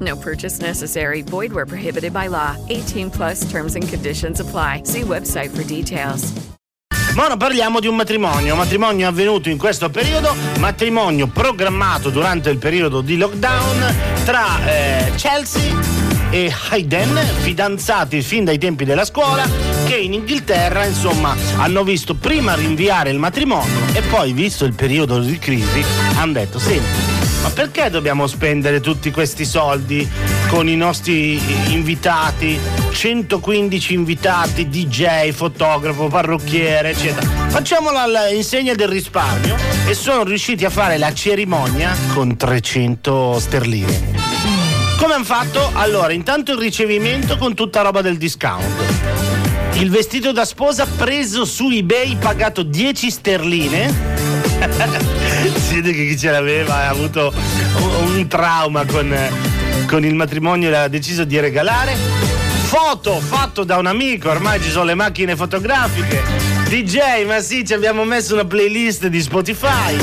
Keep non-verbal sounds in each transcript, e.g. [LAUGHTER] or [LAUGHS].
No purchase necessary. Void where prohibited by law. 18 plus terms and conditions apply. See website for details. Ora parliamo di un matrimonio, matrimonio avvenuto in questo periodo, matrimonio programmato durante il periodo di lockdown tra eh, Chelsea e Hayden, fidanzati fin dai tempi della scuola, che in Inghilterra insomma hanno visto prima rinviare il matrimonio e poi visto il periodo di crisi hanno detto senti ma perché dobbiamo spendere tutti questi soldi con i nostri invitati? 115 invitati, DJ, fotografo, parrucchiere, eccetera. Facciamolo all'insegna del risparmio e sono riusciti a fare la cerimonia con 300 sterline. Come hanno fatto? Allora, intanto il ricevimento con tutta roba del discount. Il vestito da sposa preso su eBay pagato 10 sterline [LAUGHS] si vede che chi ce l'aveva ha avuto un, trauma con, con il matrimonio e ha deciso di regalare. Foto fatto da un amico, ormai ci sono le macchine fotografiche. DJ, ma sì, ci abbiamo messo una playlist di Spotify.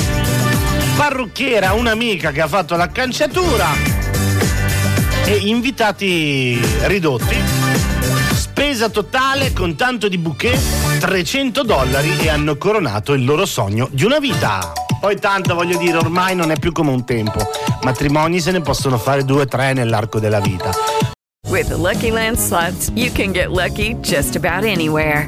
Parrucchiera, un'amica che ha fatto l'accanciatura. E invitati ridotti. Spesa totale con tanto di bouquet 300 dollari e hanno coronato il loro sogno di una vita. Poi tanto voglio dire, ormai non è più come un tempo. Matrimoni se ne possono fare due o tre nell'arco della vita. With the Lucky Land slots, you can get lucky just about anywhere.